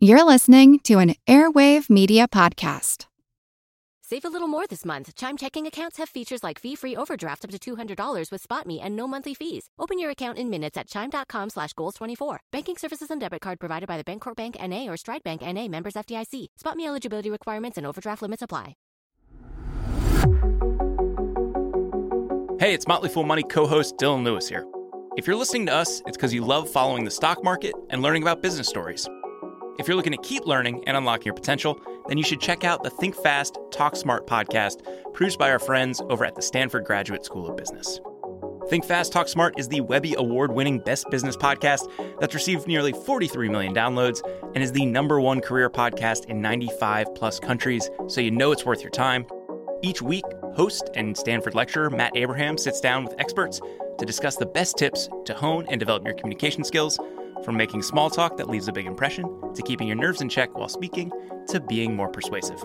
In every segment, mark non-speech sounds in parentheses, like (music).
You're listening to an Airwave Media Podcast. Save a little more this month. Chime checking accounts have features like fee-free overdraft up to $200 with SpotMe and no monthly fees. Open your account in minutes at chime.com slash goals24. Banking services and debit card provided by the Bancorp Bank N.A. or Stride Bank N.A. members FDIC. SpotMe eligibility requirements and overdraft limits apply. Hey, it's Motley Fool Money co-host Dylan Lewis here. If you're listening to us, it's because you love following the stock market and learning about business stories. If you're looking to keep learning and unlock your potential, then you should check out the Think Fast, Talk Smart podcast produced by our friends over at the Stanford Graduate School of Business. Think Fast, Talk Smart is the Webby award winning best business podcast that's received nearly 43 million downloads and is the number one career podcast in 95 plus countries, so you know it's worth your time. Each week, host and Stanford lecturer Matt Abrahams sits down with experts to discuss the best tips to hone and develop your communication skills from making small talk that leaves a big impression, to keeping your nerves in check while speaking, to being more persuasive.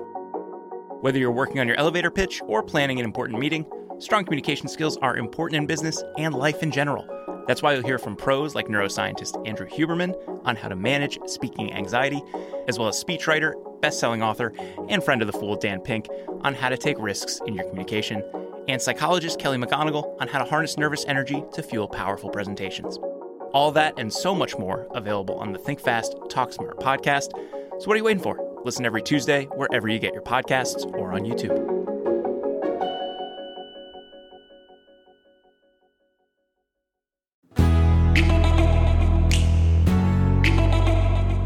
Whether you're working on your elevator pitch or planning an important meeting, strong communication skills are important in business and life in general. That's why you'll hear from pros like neuroscientist Andrew Huberman on how to manage speaking anxiety, as well as speechwriter, best-selling author, and friend of the fool Dan Pink on how to take risks in your communication, and psychologist Kelly McGonigal on how to harness nervous energy to fuel powerful presentations. All that and so much more available on the Think Fast, Talk Smart podcast. So, what are you waiting for? Listen every Tuesday wherever you get your podcasts or on YouTube.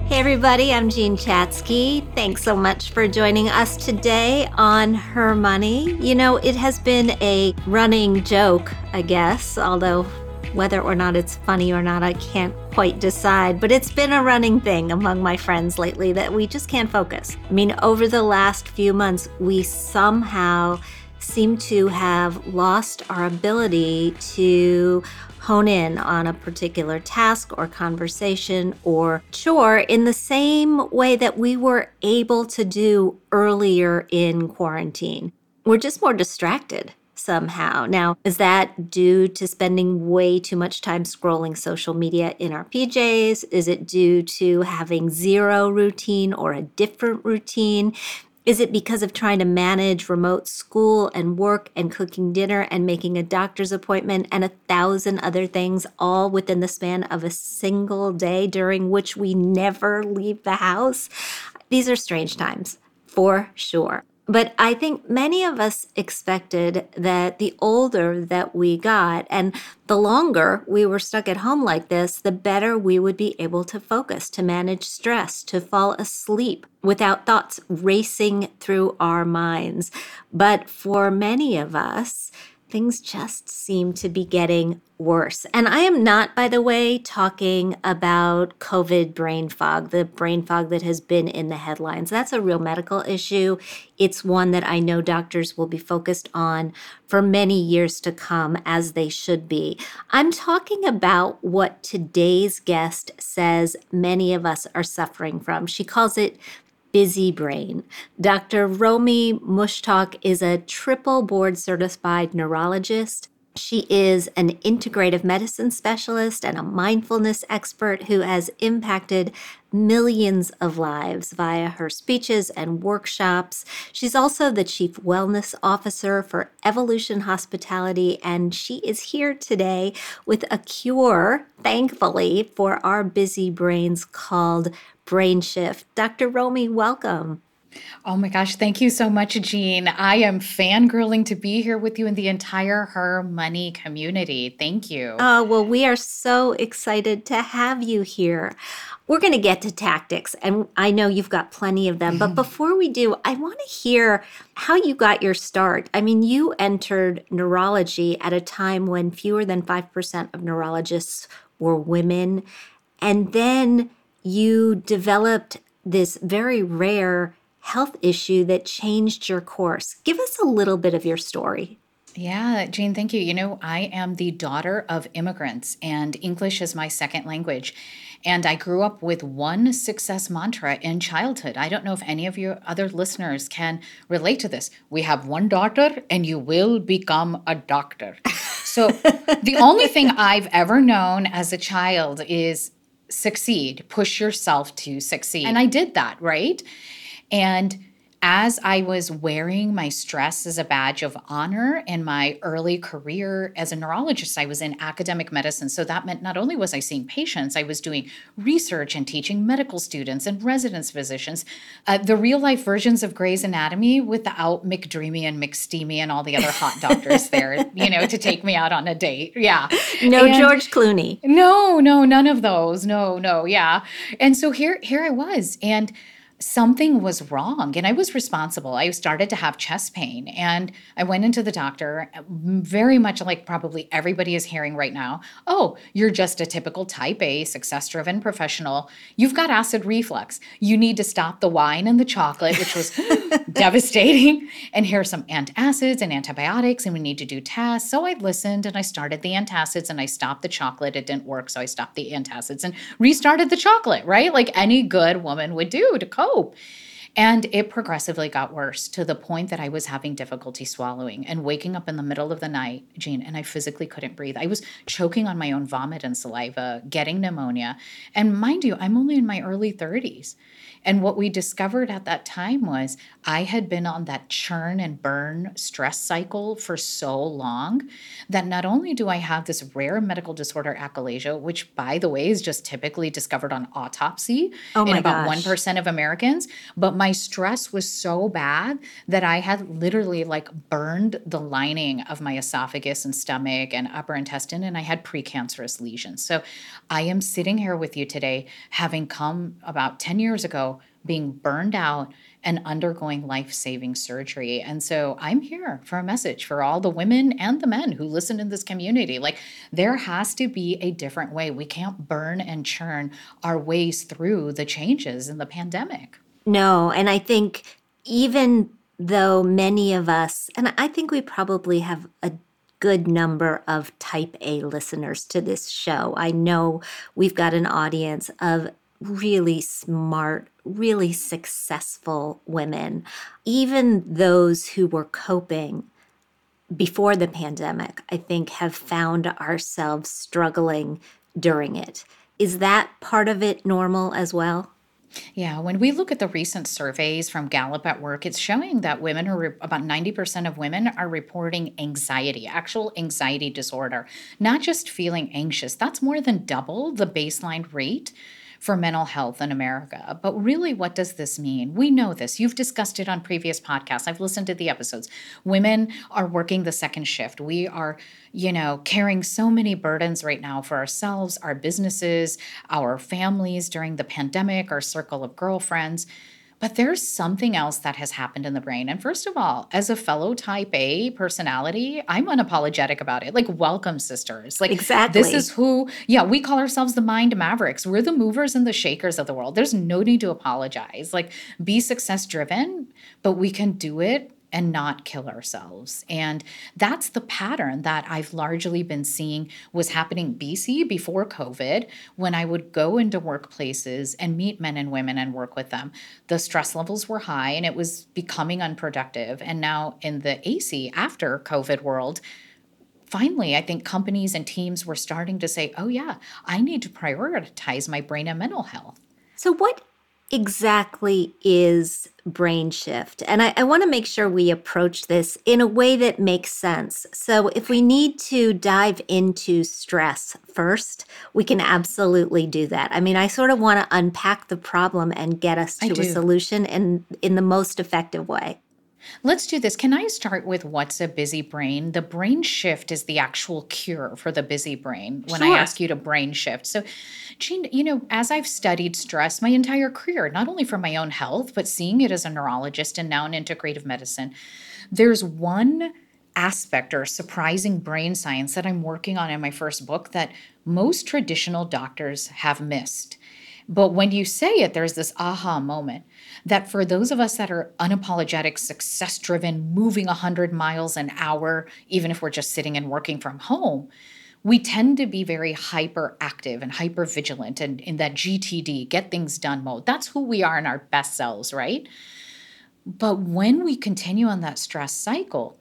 Hey, everybody, I'm Jean Chatsky. Thanks so much for joining us today on Her Money. You know, it has been a running joke, I guess, although whether or not it's funny or not, I can't quite decide, but it's been a running thing among my friends lately that we just can't focus. I mean, over the last few months, we somehow seem to have lost our ability to hone in on a particular task or conversation or chore in the same way that we were able to do earlier in quarantine. We're just more distracted somehow. Now, is that due to spending way too much time scrolling social media in our PJs? Is it due to having zero routine or a different routine? Is it because of trying to manage remote school and work and cooking dinner and making a doctor's appointment and a thousand other things all within the span of a single day during which we never leave the house? These are strange times, for sure. But I think many of us expected that the older that we got and the longer we were stuck at home like this, the better we would be able to focus, to manage stress, to fall asleep without thoughts racing through our minds. But for many of us, things just seem to be getting worse. And I am not, by the way, talking about COVID brain fog, the brain fog that has been in the headlines. That's a real medical issue. It's one that I know doctors will be focused on for many years to come, as they should be. I'm talking about what today's guest says many of us are suffering from. She calls it busy brain. Dr. Romi Mushtaq is a triple board certified neurologist. She is an integrative medicine specialist and a mindfulness expert who has impacted millions of lives via her speeches and workshops. She's also the Chief Wellness Officer for Evolution Hospitality, and she is here today with a cure, thankfully, for our busy brains called Brain Shift. Dr. Romi, welcome. Oh my gosh, thank you so much, Jean. I am fangirling to be here with you and the entire Her Money community. Thank you. Oh, well, we are so excited to have you here. We're going to get to tactics, and I know you've got plenty of them. But mm-hmm. before we do, I want to hear how you got your start. I mean, you entered neurology at a time when fewer than 5% of neurologists were women. And then you developed this very rare health issue that changed your course. Give us a little bit of your story. Yeah, Jane, thank you. You know, I am the daughter of immigrants, and English is my second language. And I grew up with one success mantra in childhood. I don't know if any of your other listeners can relate to this. We have one daughter, and you will become a doctor. So, (laughs) the only thing I've ever known as a child is succeed, push yourself to succeed. And I did that, right? And as I was wearing my stress as a badge of honor in my early career as a neurologist, I was in academic medicine. So that meant not only was I seeing patients, I was doing research and teaching medical students and residence physicians. Uh, the real life versions of Grey's Anatomy without McDreamy and McSteamy and all the other hot doctors there, you know, to take me out on a date. Yeah. No and George Clooney. No, no, none of those. No, no, yeah. And so here, here I was. And something was wrong and I was responsible. I started to have chest pain and I went into the doctor, very much like probably everybody is hearing right now. Oh, you're just a typical type A, success driven professional. You've got acid reflux. You need to stop the wine and the chocolate, which was (laughs) devastating. And here are some antacids and antibiotics, and we need to do tests. So I listened and I started the antacids and I stopped the chocolate. It didn't work. So I stopped the antacids and restarted the chocolate, right? Like any good woman would do to cope hope. And it progressively got worse to the point that I was having difficulty swallowing and waking up in the middle of the night, Jean, and I physically couldn't breathe. I was choking on my own vomit and saliva, getting pneumonia. And mind you, I'm only in my early 30s. And what we discovered at that time was I had been on that churn and burn stress cycle for so long that not only do I have this rare medical disorder achalasia, which by the way is just typically discovered on autopsy oh in about gosh. 1% of Americans, but my stress was so bad that I had literally like burned the lining of my esophagus and stomach and upper intestine and I had precancerous lesions. So I am sitting here with you today having come about 10 years ago being burned out and undergoing life saving surgery. And so I'm here for a message for all the women and the men who listen in this community. Like, there has to be a different way. We can't burn and churn our ways through the changes in the pandemic. No. And I think even though many of us, and I think we probably have a good number of type A listeners to this show. I know we've got an audience of really smart, really successful women, even those who were coping before the pandemic, I think have found ourselves struggling during it. Is that part of it normal as well? Yeah, when we look at the recent surveys from Gallup at Work, it's showing that women are re- about 90% of women are reporting anxiety, actual anxiety disorder, not just feeling anxious. That's more than double the baseline rate for mental health in America. But really, what does this mean? We know this. You've discussed it on previous podcasts. I've listened to the episodes. Women are working the second shift. We are, you know, carrying so many burdens right now for ourselves, our businesses, our families during the pandemic, our circle of girlfriends. But there's something else that has happened in the brain. And first of all, as a fellow type A personality, I'm unapologetic about it. Like, welcome, sisters. Like, exactly. This is who, yeah, we call ourselves the mind mavericks. We're the movers and the shakers of the world. There's no need to apologize. Like, be success driven, but we can do it and not kill ourselves. And that's the pattern that I've largely been seeing was happening BC before COVID when I would go into workplaces and meet men and women and work with them. The stress levels were high and it was becoming unproductive. And now in the AC after COVID world, finally, I think companies and teams were starting to say, oh, yeah, I need to prioritize my brain and mental health. So, what exactly is brain shift? And I, I want to make sure we approach this in a way that makes sense. So, if we need to dive into stress first, we can absolutely do that. I mean, I sort of want to unpack the problem and get us to a solution in, in the most effective way. Let's do this. Can I start with what's a busy brain? The brain shift is the actual cure for the busy brain when sure. I ask you to brain shift. So, Jean, you know, as I've studied stress my entire career, not only for my own health, but seeing it as a neurologist and now in integrative medicine, there's one aspect or surprising brain science that I'm working on in my first book that most traditional doctors have missed. But when you say it, there's this aha moment that for those of us that are unapologetic, success driven, moving 100 miles an hour, even if we're just sitting and working from home, we tend to be very hyperactive and hyper vigilant and in that GTD, get things done mode. That's who we are in our best selves, right? But when we continue on that stress cycle,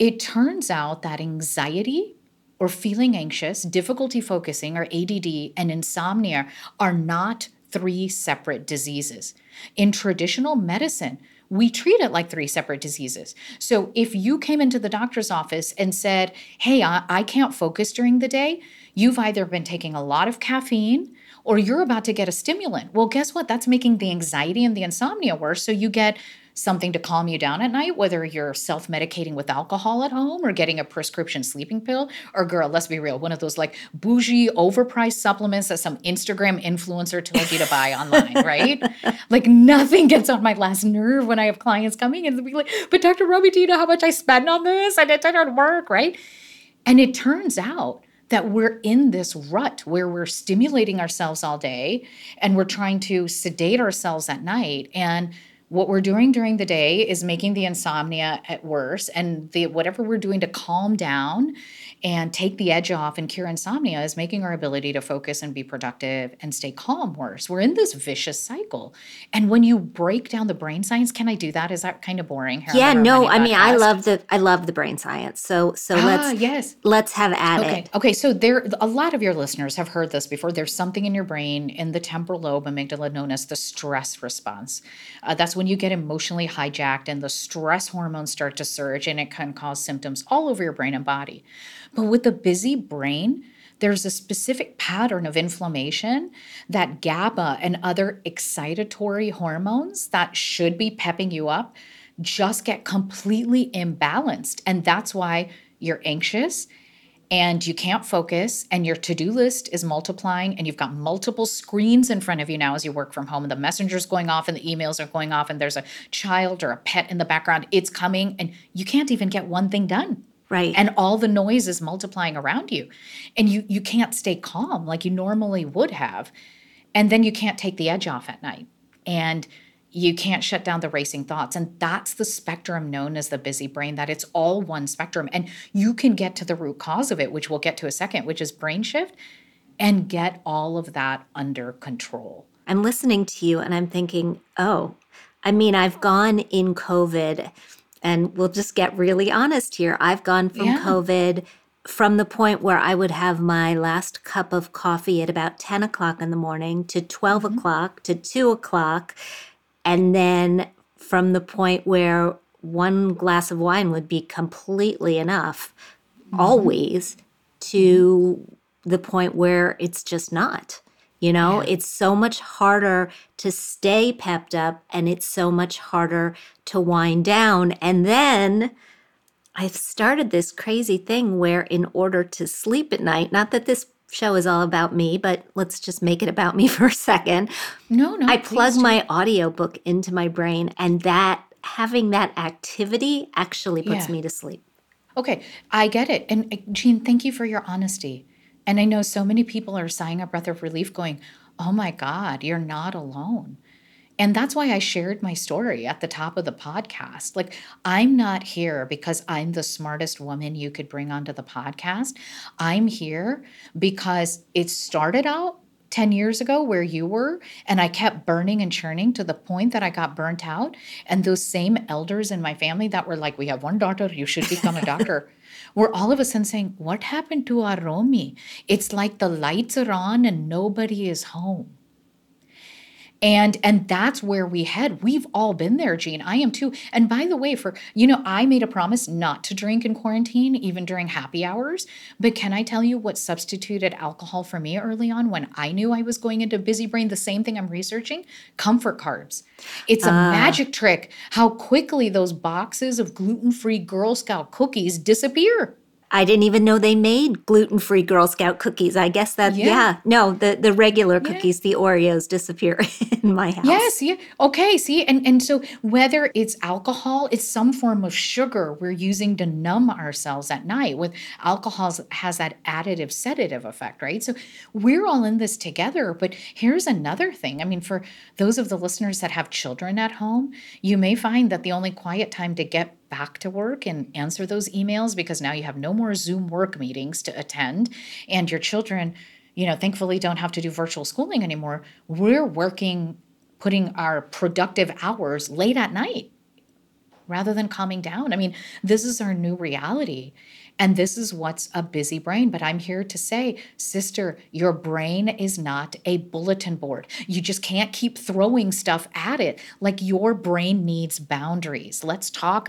it turns out that anxiety or feeling anxious, difficulty focusing, or ADD, and insomnia are not three separate diseases. In traditional medicine, we treat it like three separate diseases. So if you came into the doctor's office and said, Hey, I, I, can't focus during the day, you've either been taking a lot of caffeine or you're about to get a stimulant. Well, guess what? That's making the anxiety and the insomnia worse. So you get something to calm you down at night, whether you're self medicating with alcohol at home or getting a prescription sleeping pill, or girl, let's be real, one of those like bougie, overpriced supplements that some Instagram influencer told you to buy online, (laughs) right? Like nothing gets on my last nerve when I have clients coming and they'll be like, but Dr. Robbie, do you know how much I spend on this? And it didn't work, right? And it turns out that we're in this rut where we're stimulating ourselves all day and we're trying to sedate ourselves at night. And what we're doing during the day is making the insomnia at worse and the whatever we're doing to calm down and take the edge off and cure insomnia is making our ability to focus and be productive and stay calm worse. We're in this vicious cycle. And when you break down the brain science, can I do that? Is that kind of boring? yeah, no, I mean I love the I love the brain science. So so ah, let's yes. let's have at okay. it. Okay, so there a lot of your listeners have heard this before. There's something in your brain in the temporal lobe amygdala known as the stress response. Uh, that's when you get emotionally hijacked and the stress hormones start to surge and it can cause symptoms all over your brain and body. But with a busy brain, there's a specific pattern of inflammation that GABA and other excitatory hormones that should be pepping you up just get completely imbalanced. And that's why you're anxious and you can't focus and your to-do list is multiplying and you've got multiple screens in front of you now as you work from home and the messenger's going off and the emails are going off and there's a child or a pet in the background it's coming and you can't even get one thing done right. And all the noise is multiplying around you. And you you can't stay calm like you normally would have. And then you can't take the edge off at night. And you can't shut down the racing thoughts. And that's the spectrum known as the busy brain that it's all one spectrum. And you can get to the root cause of it which we'll get to a second which is brain shift and get all of that under control. I'm listening to you and i'm thinking oh i mean i've gone in covid and we'll just get really honest here. I've gone from yeah. COVID from the point where I would have my last cup of coffee at about 10 o'clock in the morning to 12 mm-hmm. o'clock to 2 o'clock. And then from the point where one glass of wine would be completely enough, mm-hmm. always, to the point where it's just not. You know, yeah. it's so much harder to stay pepped up and it's so much harder to wind down. And then I've started this crazy thing where, in order to sleep at night, not that this show is all about me, but let's just make it about me (laughs) for a second. No, no. I plug my audiobook into my brain, and that having that activity actually puts yeah. me to sleep. Okay, I get it. And uh, Jean, thank you for your honesty and I know so many people are sighing a breath of relief, going, Oh my God, you're not alone. And that's why I shared my story at the top of the podcast. Like, I'm not here because I'm the smartest woman you could bring onto the podcast. I'm here because it started out 10 years ago where you were and i kept burning and churning to the point that i got burnt out and those same elders in my family that were like we have one daughter you should become a doctor (laughs) we're all of a sudden saying, What happened to our Romy? It's like the lights are on and nobody is home and and that's where we head. We've all been there Jean i am too. And by the way for you know i made a promise not to drink in quarantine even during happy hours. But can i tell you what substituted alcohol for me early on when i knew i was going into busy brain the same thing i'm researching? Comfort carbs. It's a uh. magic trick how quickly those boxes of gluten-free girl scout cookies disappear I didn't even know they made gluten free Girl Scout cookies. I guess that, yeah, yeah no, the, the regular cookies, yeah. the Oreos disappear (laughs) in my house. Yes, yeah. Okay, see, and, and so whether it's alcohol, it's some form of sugar we're using to numb ourselves at night. With alcohol has that additive sedative effect, right? So we're all in this together. But here's another thing. I mean, for those of the listeners that have children at home, you may find that the only quiet time to get back to work and answer those emails because now you have no more Zoom work meetings to attend and your children, you know, thankfully don't have to do virtual schooling anymore. We're working putting our productive hours late at night rather than calming down. I mean, this is our new reality. And this is what's a busy brain. But I'm here to say, sister, your brain is not a bulletin board. You just can't keep throwing stuff at it. Like your brain needs boundaries. Let's talk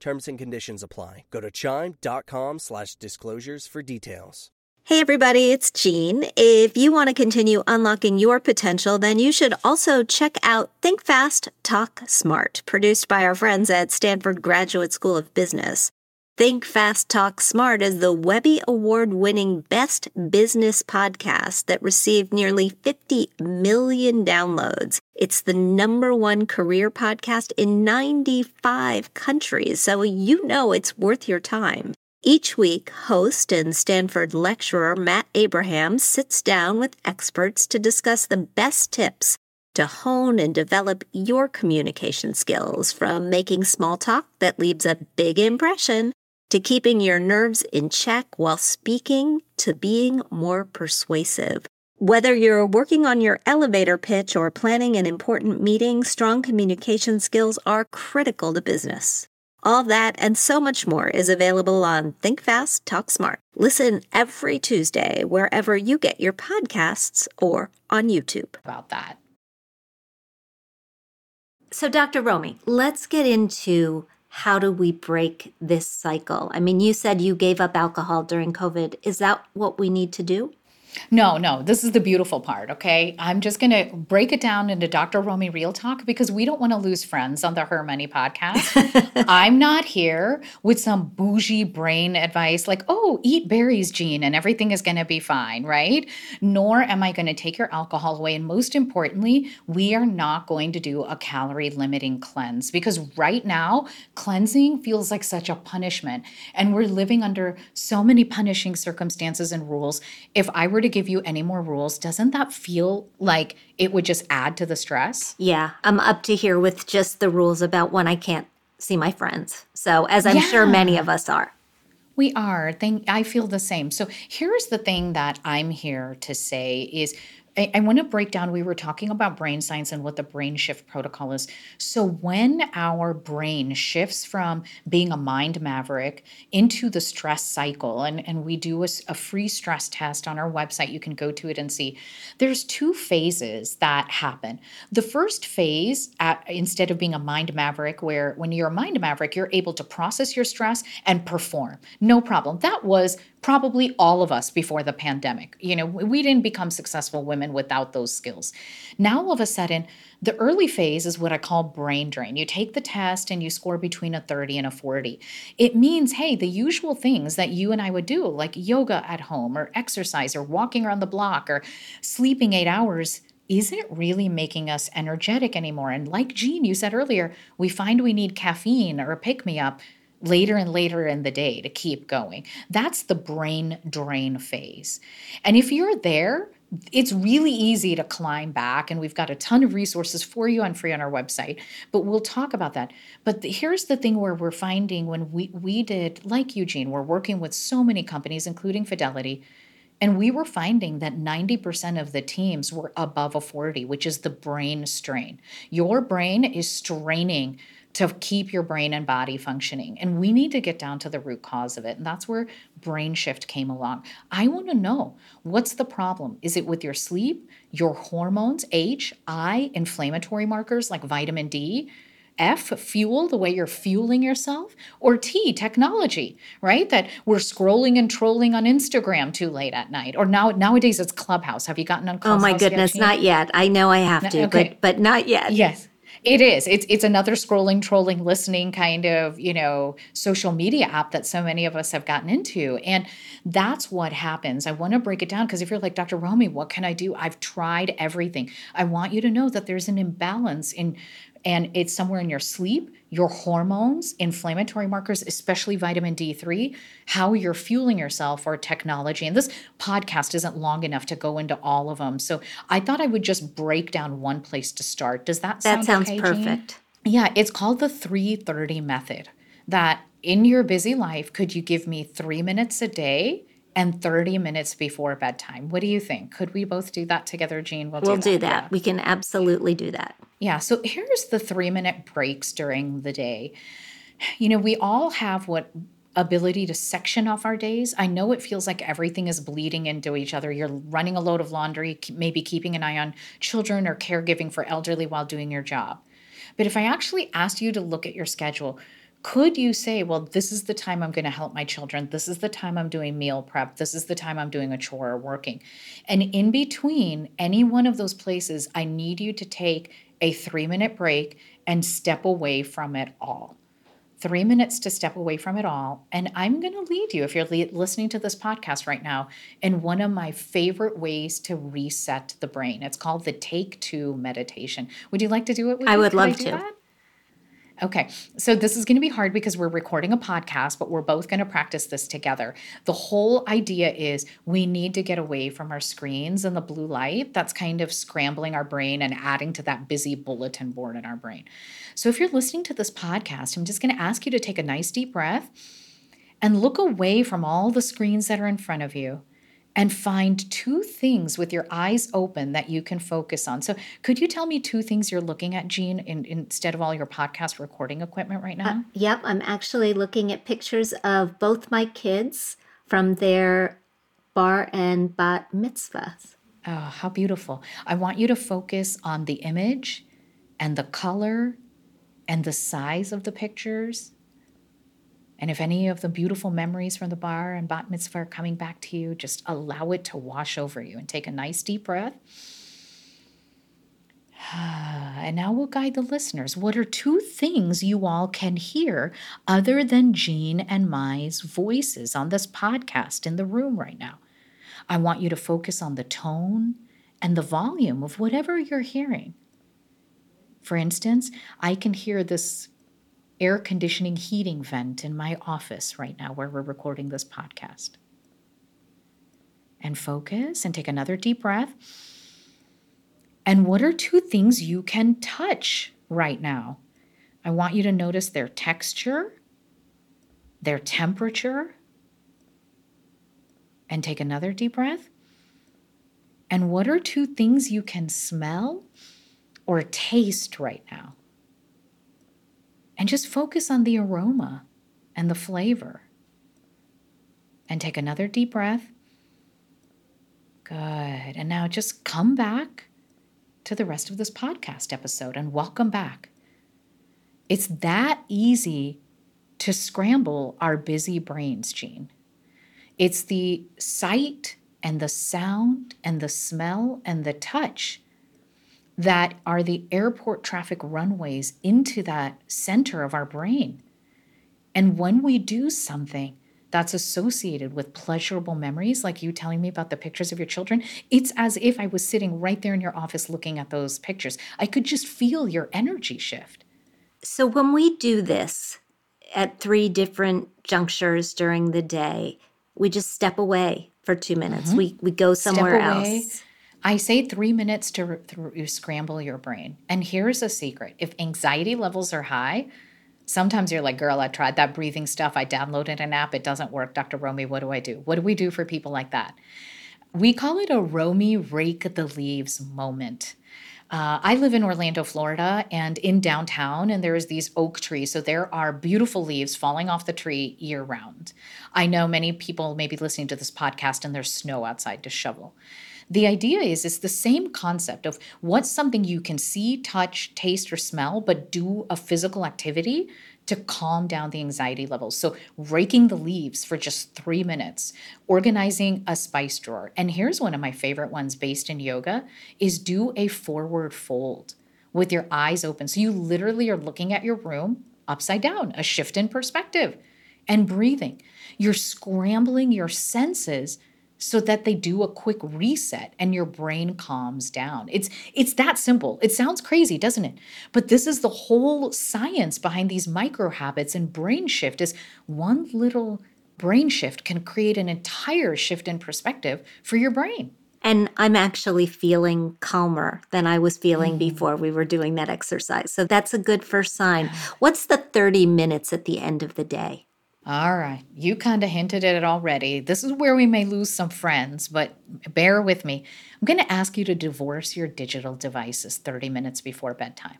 Terms and conditions apply. Go to chime.com slash disclosures for details. Hey everybody, it's Jean. If you want to continue unlocking your potential, then you should also check out Think Fast, Talk Smart, produced by our friends at Stanford Graduate School of Business. Think Fast, Talk Smart is the Webby Award winning best business podcast that received nearly 50 million downloads. It's the number one career podcast in 95 countries, so you know it's worth your time. Each week, host and Stanford lecturer Matt Abrahams sits down with experts to discuss the best tips to hone and develop your communication skills from making small talk that leaves a big impression to keeping your nerves in check while speaking to being more persuasive. Whether you're working on your elevator pitch or planning an important meeting, strong communication skills are critical to business. All that and so much more is available on Think Fast, Talk Smart. Listen every Tuesday wherever you get your podcasts or on YouTube. about that. So, Dr. Romy, let's get into how do we break this cycle? I mean, you said you gave up alcohol during COVID. Is that what we need to do? No, no, this is the beautiful part, okay? I'm just going to break it down into Dr. Romy Real Talk because we don't want to lose friends on the Her Money podcast. (laughs) I'm not here with some bougie brain advice like, oh, eat berries, Jean, and everything is going to be fine, right? Nor am I going to take your alcohol away. And most importantly, we are not going to do a calorie limiting cleanse because right now, cleansing feels like such a punishment. And we're living under so many punishing circumstances and rules. If I were to give you any more rules, doesn't that feel like it would just add to the stress? Yeah, I'm up to here with just the rules about when I can't see my friends. So, as I'm sure many of us are. We are. Think I feel the same. So here's the thing that I'm here to say is I, I want to break down. We were talking about brain science and what the brain shift protocol is. So when our brain shifts from being a mind maverick into the stress cycle, and, and we do a free stress test on our website, you can go to it and see. There's two phases that happen. The first phase, at, instead of being a mind maverick, where when you're a mind maverick, you're able to process your stress and perform. No problem. That was probably all of us before the pandemic. You know, we didn't become successful women without those skills. Now, all of a sudden, the early phase is what I call brain drain. You take the test and you score between a 30 and a 40. It means, hey, the usual things that you and I would do, like yoga at home or exercise or walking around the block or sleeping eight hours, isn't really making us energetic anymore. And like Jean, you said earlier, we find we need caffeine or a pick me up later and later in the day to keep going. That's the brain drain phase. And if you're there, it's really easy to climb back, and we've got a ton of resources for you on free on our website. But we'll talk about that. But the, here's the thing: where we're finding when we we did like Eugene, we're working with so many companies, including Fidelity, and we were finding that 90% of the teams were above a 40, which is the brain strain. Your brain is straining to keep your brain and body functioning. And we need to get down to the root cause of it. And that's where brain shift came along. I want to know what's the problem? Is it with your sleep, your hormones, H, I, inflammatory markers like vitamin D? F, fuel, the way you're fueling yourself, or T, technology, right? That we're scrolling and trolling on Instagram too late at night. Or now nowadays it's Clubhouse. Have you gotten on Clubhouse? Oh my goodness, yet, not yet. I know I have to, okay. but but not yet. Yes. It is. It's it's another scrolling, trolling, listening kind of, you know, social media app that so many of us have gotten into. And that's what happens. I want to break it down because if you're like, Dr. Romy, what can I do? I've tried everything. I want you to know that there's an imbalance in and it's somewhere in your sleep, your hormones, inflammatory markers, especially vitamin D3, how you're fueling yourself or technology. And this podcast isn't long enough to go into all of them. So I thought I would just break down one place to start. Does that sound That sounds okay, perfect. Jean? Yeah, it's called the 330 method. That in your busy life, could you give me three minutes a day and 30 minutes before bedtime? What do you think? Could we both do that together, Jean? We'll do that. Yeah. We can absolutely do that. Yeah, so here's the three minute breaks during the day. You know, we all have what ability to section off our days. I know it feels like everything is bleeding into each other. You're running a load of laundry, maybe keeping an eye on children or caregiving for elderly while doing your job. But if I actually asked you to look at your schedule, could you say, well, this is the time I'm going to help my children. This is the time I'm doing meal prep. This is the time I'm doing a chore or working. And in between any one of those places, I need you to take a three minute break and step away from it all. Three minutes to step away from it all. And I'm going to lead you, if you're le- listening to this podcast right now, in one of my favorite ways to reset the brain. It's called the Take Two meditation. Would you like to do it with I would Could love do to. that? Okay, so this is going to be hard because we're recording a podcast, but we're both going to practice this together. The whole idea is we need to get away from our screens and the blue light that's kind of scrambling our brain and adding to that busy bulletin board in our brain. So if you're listening to this podcast, I'm just going to ask you to take a nice deep breath and look away from all the screens that are in front of you and find two things with your eyes open that you can focus on. So, could you tell me two things you're looking at, Jean, in, instead of all your podcast recording equipment right now? Uh, yep, I'm actually looking at pictures of both my kids from their bar and bat mitzvahs. Oh, how beautiful. I want you to focus on the image and the color and the size of the pictures and if any of the beautiful memories from the bar and bat mitzvah are coming back to you, just allow it to wash over you and take a nice deep breath. (sighs) And now we'll guide the listeners. What are two things you all can hear other than Jean and Mai's voices on this podcast in the room right now? I want you to focus on the tone and the volume of whatever you're hearing. For instance, I can hear this air conditioning heating vent in my office right now where we're recording this podcast. And focus and take another deep breath. And what are two things you can touch right now? I want you to notice their texture, their temperature, and take another deep breath. And what are two things you can smell or taste right now? And just focus on the aroma and the flavor. And take another deep breath. Good. And now just come back to the rest of this podcast episode and welcome back. It's that easy to scramble our busy brains, Jean. It's the sight and the sound and the smell and the touch that are the airport traffic runways into that center of our brain. And when we do something that's associated with pleasurable memories, like you telling me about the pictures of your children, it's as if I was sitting right there in your office looking at those pictures. I could just feel your energy shift. So when we do this at three different junctures during the day, we just step away for two minutes. Mm-hmm. We we go somewhere else. I say three minutes to, to scramble your brain. And here's a secret if anxiety levels are high, sometimes you're like, girl, I tried that breathing stuff. I downloaded an app. It doesn't work. Dr. Romy, what do I do? What do we do for people like that? We call it a Romy rake the leaves moment. Uh, I live in Orlando, Florida, and in downtown, and there's these oak trees. So there are beautiful leaves falling off the tree year round. I know many people may be listening to this podcast and there's snow outside to shovel. The idea is it's the same concept of what's something you can see, touch, taste, or smell, but do a physical activity to calm down the anxiety levels. So, raking the leaves for just three minutes, organizing a spice drawer. And here's one of my favorite ones based in yoga is do a forward fold with your eyes open. So, you literally are looking at your room upside down, a shift in perspective and breathing. You're scrambling your senses so that they do a quick reset and your brain calms down. It's it's that simple. It sounds crazy, doesn't it? But this is the whole science behind these micro habits and brain shift is one little brain shift can create an entire shift in perspective for your brain. And I'm actually feeling calmer than I was feeling mm. before we were doing that exercise. So that's a good first sign. (sighs) What's the 30 minutes at the end of the day? All right. You kind of hinted at it already. This is where we may lose some friends, but bear with me. I'm going to ask you to divorce your digital devices 30 minutes before bedtime.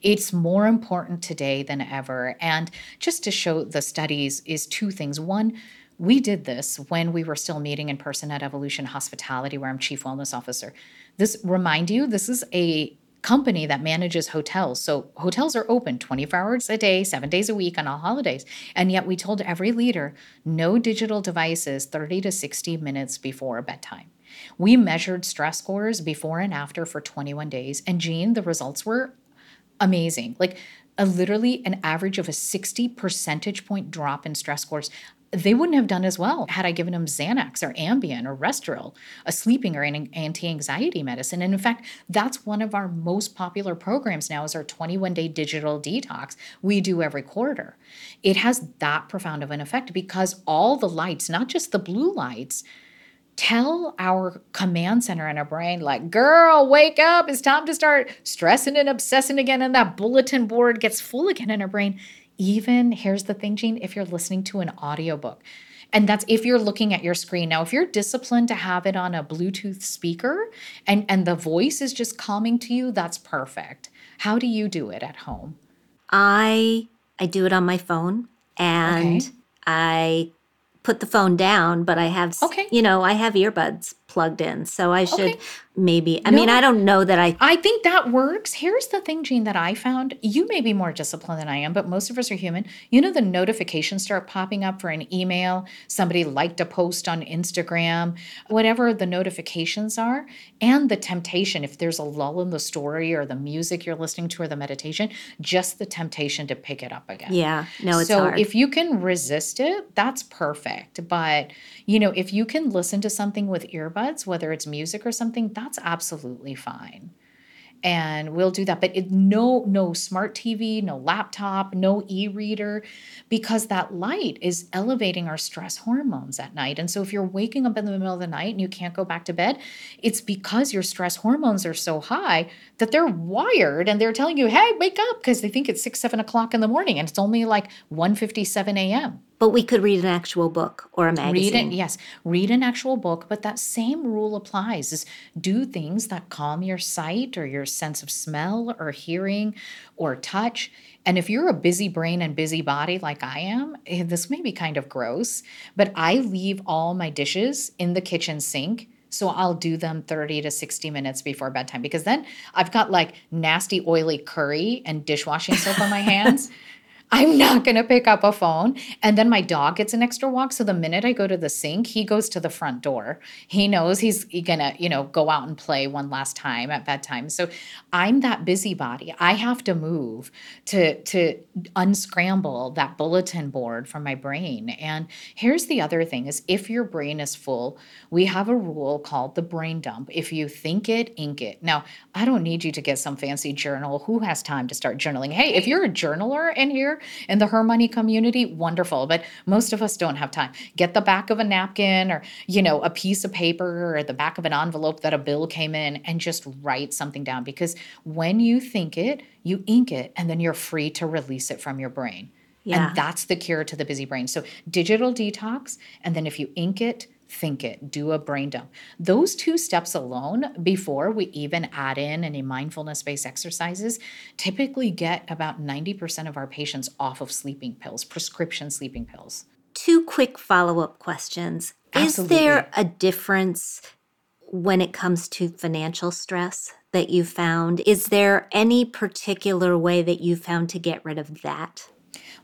It's more important today than ever. And just to show the studies is two things. One, we did this when we were still meeting in person at Evolution Hospitality, where I'm chief wellness officer. This remind you, this is a company that manages hotels. So hotels are open 24 hours a day, seven days a week on all holidays. And yet we told every leader no digital devices 30 to 60 minutes before bedtime. We measured stress scores before and after for 21 days. And Jean, the results were amazing. Like a literally an average of a 60 percentage point drop in stress scores they wouldn't have done as well had I given them Xanax or Ambien or Restoril, a sleeping or an anti-anxiety medicine. And in fact, that's one of our most popular programs now is our 21-day digital detox we do every quarter. It has that profound of an effect because all the lights, not just the blue lights, tell our command center in our brain like girl wake up it's time to start stressing and obsessing again and that bulletin board gets full again in our brain even here's the thing, Jean, if you're listening to an audiobook, and that's if you're looking at your screen. Now, if you're disciplined to have it on a Bluetooth speaker and, and the voice is just calming to you, that's perfect. How do you do it at home? I I do it on my phone and okay. I put the phone down, but I have okay. you know, I have earbuds plugged in. So I should okay maybe. I no, mean, I don't know that I. I think that works. Here's the thing, Jean, that I found. You may be more disciplined than I am, but most of us are human. You know, the notifications start popping up for an email, somebody liked a post on Instagram, whatever the notifications are, and the temptation, if there's a lull in the story or the music you're listening to or the meditation, just the temptation to pick it up again. Yeah, no, it's so hard. if you can resist it, that's perfect. But, you know, if you can listen to something with earbuds, whether it's music or something, that's absolutely fine. And we'll do that but it, no no smart tv no laptop no e-reader because that light is elevating our stress hormones at night. And so if you're waking up in the middle of the night and you can't go back to bed it's because your stress hormones are so high that they're wired and they're telling you hey wake up because they think it's 6 7 o'clock in the morning and it's only like 1.57 a.m but we could read an actual book or a magazine. Read it, yes. Read an actual book, but that same rule applies is do things that calm your sight or your sense of smell or hearing or touch. And if you're a busy brain and busy body like I am, eh, this may be kind of gross, but I leave all my dishes in the kitchen sink so I'll do them 30 to 60 minutes before bedtime because then I've got like nasty, oily curry and dishwashing soap on my hands. (laughs) I'm not going to pick up a phone. And then my dog gets an extra walk. So the minute I go to the sink, he goes to the front door. He knows he's going to, you know, go out and play one last time at bedtime. So I'm that busybody. I have to move to to unscramble that bulletin board from my brain. And here's the other thing is if your brain is full, we have a rule called the brain dump. If you think it, ink it. Now, I don't need you to get some fancy journal. Who has time to start journaling? Hey, if you're a journaler in here, in the Her Money community, wonderful. But most of us don't have time. Get the back of a napkin or, you know, a piece of paper or the back of an envelope that a bill came in and just write something down because when you think it, you ink it and then you're free to release it from your brain. Yeah. And that's the cure to the busy brain. So, digital detox, and then if you ink it, think it, do a brain dump. Those two steps alone, before we even add in any mindfulness based exercises, typically get about 90% of our patients off of sleeping pills, prescription sleeping pills. Two quick follow up questions. Absolutely. Is there a difference when it comes to financial stress that you found? Is there any particular way that you found to get rid of that?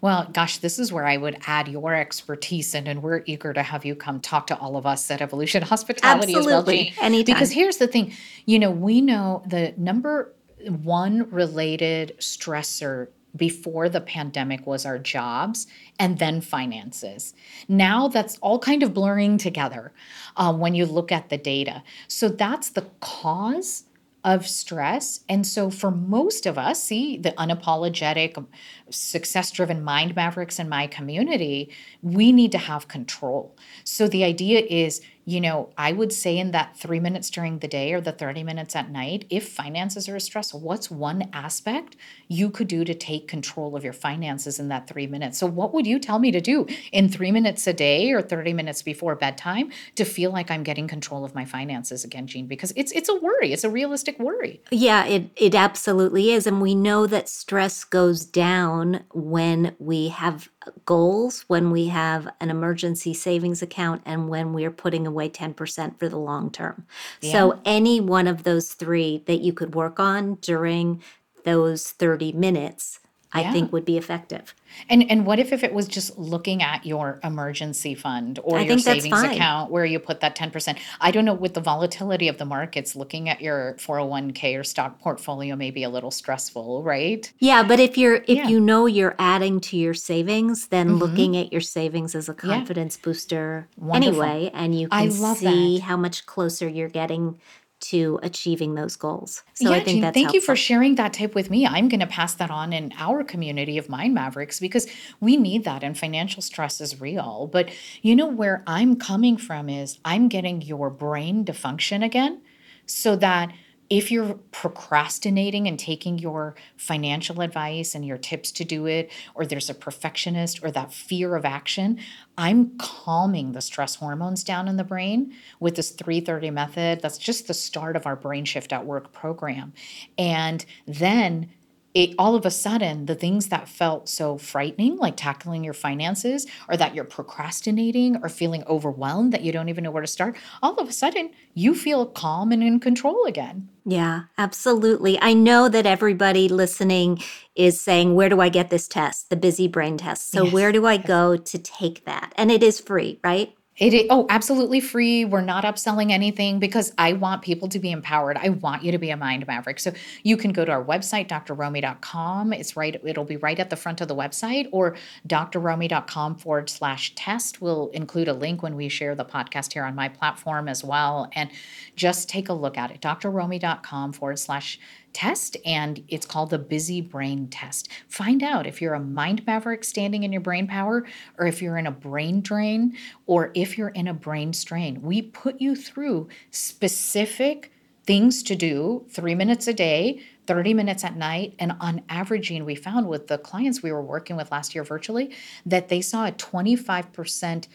Well, gosh, this is where I would add your expertise in, and we're eager to have you come talk to all of us at Evolution (laughs) Hospitality Absolutely. as well, Jean. Anytime. Because here's the thing, you know, we know the number one related stressor before the pandemic was our jobs and then finances. Now that's all kind of blurring together uh, when you look at the data. So that's the cause of stress. And so, for most of us, see the unapologetic, success driven mind mavericks in my community, we need to have control. So, the idea is you know, I would say in that three minutes during the day or the 30 minutes at night, if finances are a stress, what's one aspect you could do to take control of your finances in that three minutes? So, what would you tell me to do in three minutes a day or 30 minutes before bedtime to feel like I'm getting control of my finances again, Jean? Because it's it's a worry, it's a realistic worry. Yeah, it, it absolutely is. And we know that stress goes down when we have goals, when we have an emergency savings account, and when we're putting away 10% for the long term. Yeah. So, any one of those three that you could work on during those 30 minutes I yeah. think would be effective. And and what if if it was just looking at your emergency fund or I your savings account where you put that 10%? I don't know with the volatility of the markets looking at your 401k or stock portfolio may be a little stressful, right? Yeah, but if you're if yeah. you know you're adding to your savings, then mm-hmm. looking at your savings as a confidence yeah. booster Wonderful. anyway and you can see that. how much closer you're getting to achieving those goals. So yeah, I think Jean, that's thank helpful. you for sharing that tip with me. I'm going to pass that on in our community of Mind Mavericks because we need that and financial stress is real. But you know where I'm coming from is I'm getting your brain to function again so that if you're procrastinating and taking your financial advice and your tips to do it, or there's a perfectionist or that fear of action, I'm calming the stress hormones down in the brain with this 330 method. That's just the start of our Brain Shift at Work program. And then it all of a sudden the things that felt so frightening like tackling your finances or that you're procrastinating or feeling overwhelmed that you don't even know where to start all of a sudden you feel calm and in control again. Yeah absolutely. I know that everybody listening is saying where do i get this test? The busy brain test. So yes. where do i go to take that? And it is free right it is, oh, absolutely free. We're not upselling anything because I want people to be empowered. I want you to be a mind maverick. So you can go to our website, drromie.com. It's right, it'll be right at the front of the website, or drromie.com forward slash test. We'll include a link when we share the podcast here on my platform as well. And just take a look at it. drromie.com forward slash test, and it's called the Busy Brain Test. Find out if you're a mind maverick standing in your brain power, or if you're in a brain drain, or if you're in a brain strain. We put you through specific things to do three minutes a day 30 minutes at night. And on averaging, we found with the clients we were working with last year virtually that they saw a 25%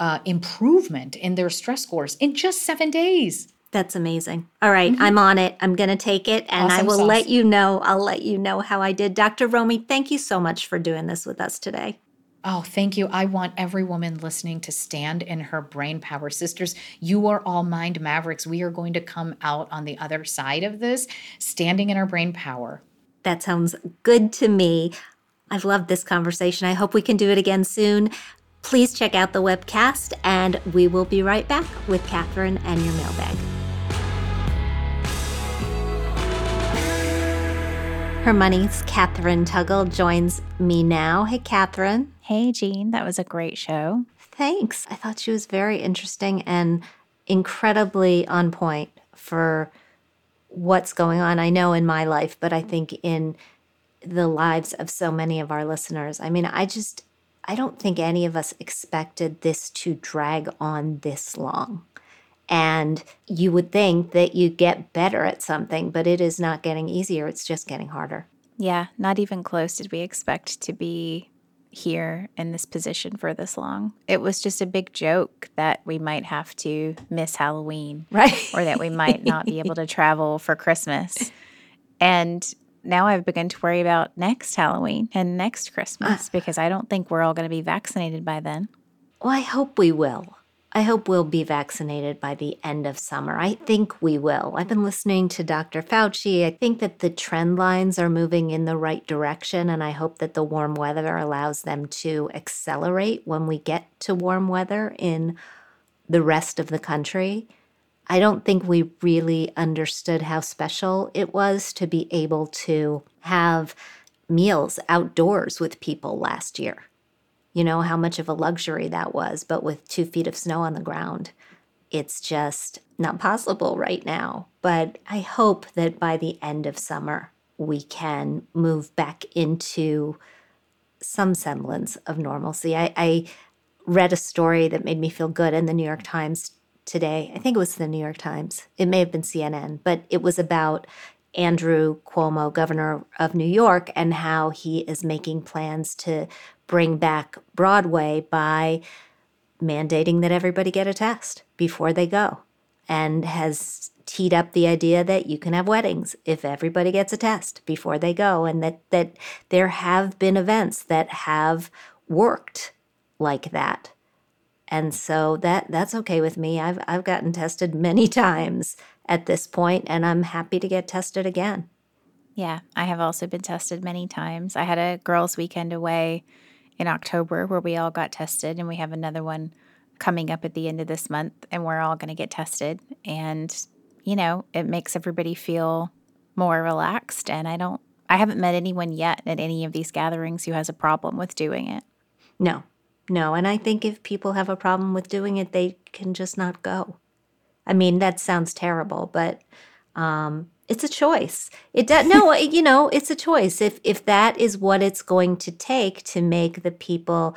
uh, improvement in their stress scores in just seven days. That's amazing. All right, mm-hmm. I'm on it. I'm going to take it and awesome I will sauce. let you know. I'll let you know how I did. Dr. Romie, thank you so much for doing this with us today. Oh, thank you. I want every woman listening to stand in her brain power. Sisters, you are all mind mavericks. We are going to come out on the other side of this, standing in our brain power. That sounds good to me. I've loved this conversation. I hope we can do it again soon. Please check out the webcast, and we will be right back with Catherine and your mailbag. Her Money's Catherine Tuggle joins me now. Hey, Catherine. Hey, Jean. That was a great show. Thanks. I thought she was very interesting and incredibly on point for what's going on. I know in my life, but I think in the lives of so many of our listeners. I mean, I just, I don't think any of us expected this to drag on this long. And you would think that you get better at something, but it is not getting easier. It's just getting harder. Yeah, not even close did we expect to be here in this position for this long. It was just a big joke that we might have to miss Halloween. (laughs) Right. or that we might not be able to travel for Christmas. And now I've begun to worry about next Halloween and next Christmas uh, because I don't think we're all going to be vaccinated by then. Well, I hope we will. I hope we'll be vaccinated by the end of summer. I think we will. I've been listening to Dr. Fauci. I think that the trend lines are moving in the right direction, and I hope that the warm weather allows them to accelerate when we get to warm weather in the rest of the country. I don't think we really understood how special it was to be able to have meals outdoors with people last year you know, how much of a luxury that was. But with two feet of snow on the ground, it's just not possible right now. But I hope that by the end of summer, we can move back into some semblance of normalcy. I, I read a story that made me feel good in the New York Times today. I think it was the New York Times. It may have been CNN, but it was about Andrew Cuomo, governor of New York, and how he is making plans to bring back Broadway by mandating that everybody get a test before they go and has teed up the idea that you can have weddings if everybody gets a test before they go and that that there have been events that have worked like that. And so that that's okay with me. I've i've gotten tested many (laughs) times at this point and i'm happy to get tested again yeah i have also been tested many times i had a girls weekend away in October where we all got tested, and we have another one coming up at the end of this month, and we're all going to get tested. And, you know, it makes everybody feel more relaxed. And I don't, I haven't met anyone yet at any of these gatherings who has a problem with doing it. No, no. And I think if people have a problem with doing it, they can just not go. I mean, that sounds terrible, but um, it's a choice. It does no, you know, it's a choice. If if that is what it's going to take to make the people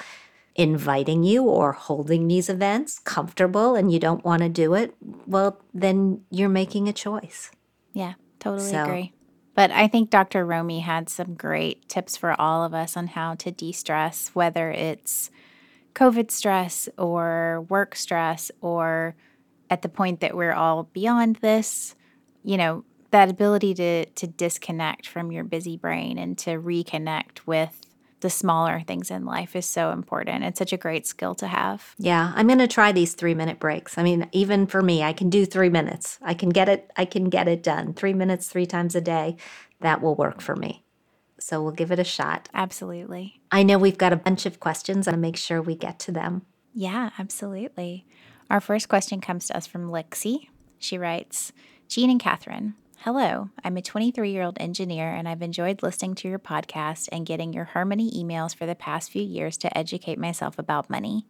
inviting you or holding these events comfortable and you don't want to do it, well, then you're making a choice. Yeah, totally so. agree. But I think Dr. Romie had some great tips for all of us on how to de stress, whether it's COVID stress or work stress or at the point that we're all beyond this, you know, that ability to to disconnect from your busy brain and to reconnect with the smaller things in life is so important. It's such a great skill to have. Yeah, I'm going to try these 3-minute breaks. I mean, even for me, I can do 3 minutes. I can get it I can get it done. 3 minutes 3 times a day. That will work for me. So we'll give it a shot. Absolutely. I know we've got a bunch of questions and make sure we get to them. Yeah, absolutely. Our first question comes to us from Lexi. She writes, Jean and Catherine, Hello, I'm a 23 year old engineer and I've enjoyed listening to your podcast and getting your Her Money emails for the past few years to educate myself about money.